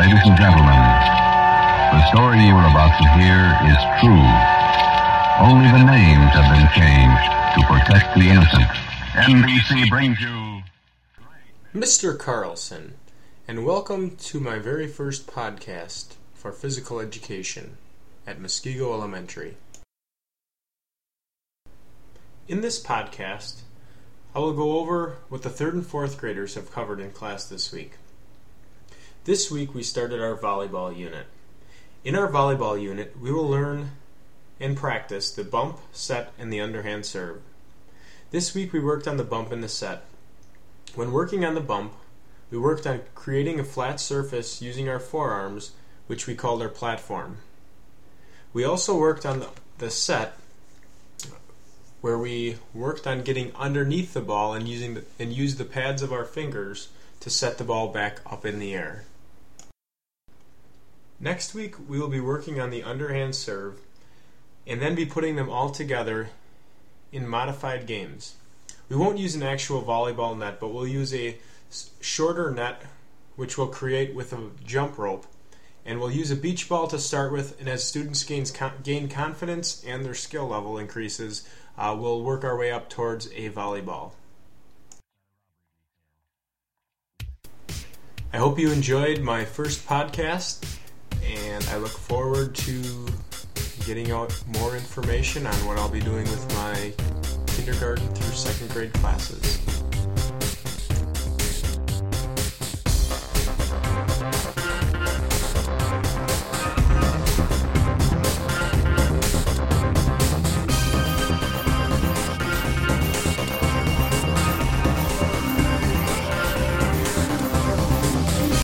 Ladies and gentlemen, the story you are about to hear is true. Only the names have been changed to protect the innocent. NBC brings you. Mr. Carlson, and welcome to my very first podcast for physical education at Muskego Elementary. In this podcast, I will go over what the third and fourth graders have covered in class this week. This week we started our volleyball unit. In our volleyball unit, we will learn and practice the bump, set, and the underhand serve. This week we worked on the bump and the set. When working on the bump, we worked on creating a flat surface using our forearms, which we called our platform. We also worked on the, the set, where we worked on getting underneath the ball and using the, and used the pads of our fingers to set the ball back up in the air. Next week, we will be working on the underhand serve and then be putting them all together in modified games. We won't use an actual volleyball net, but we'll use a shorter net which we'll create with a jump rope. And we'll use a beach ball to start with, and as students gains, gain confidence and their skill level increases, uh, we'll work our way up towards a volleyball. I hope you enjoyed my first podcast and I look forward to getting out more information on what I'll be doing with my kindergarten through second grade classes.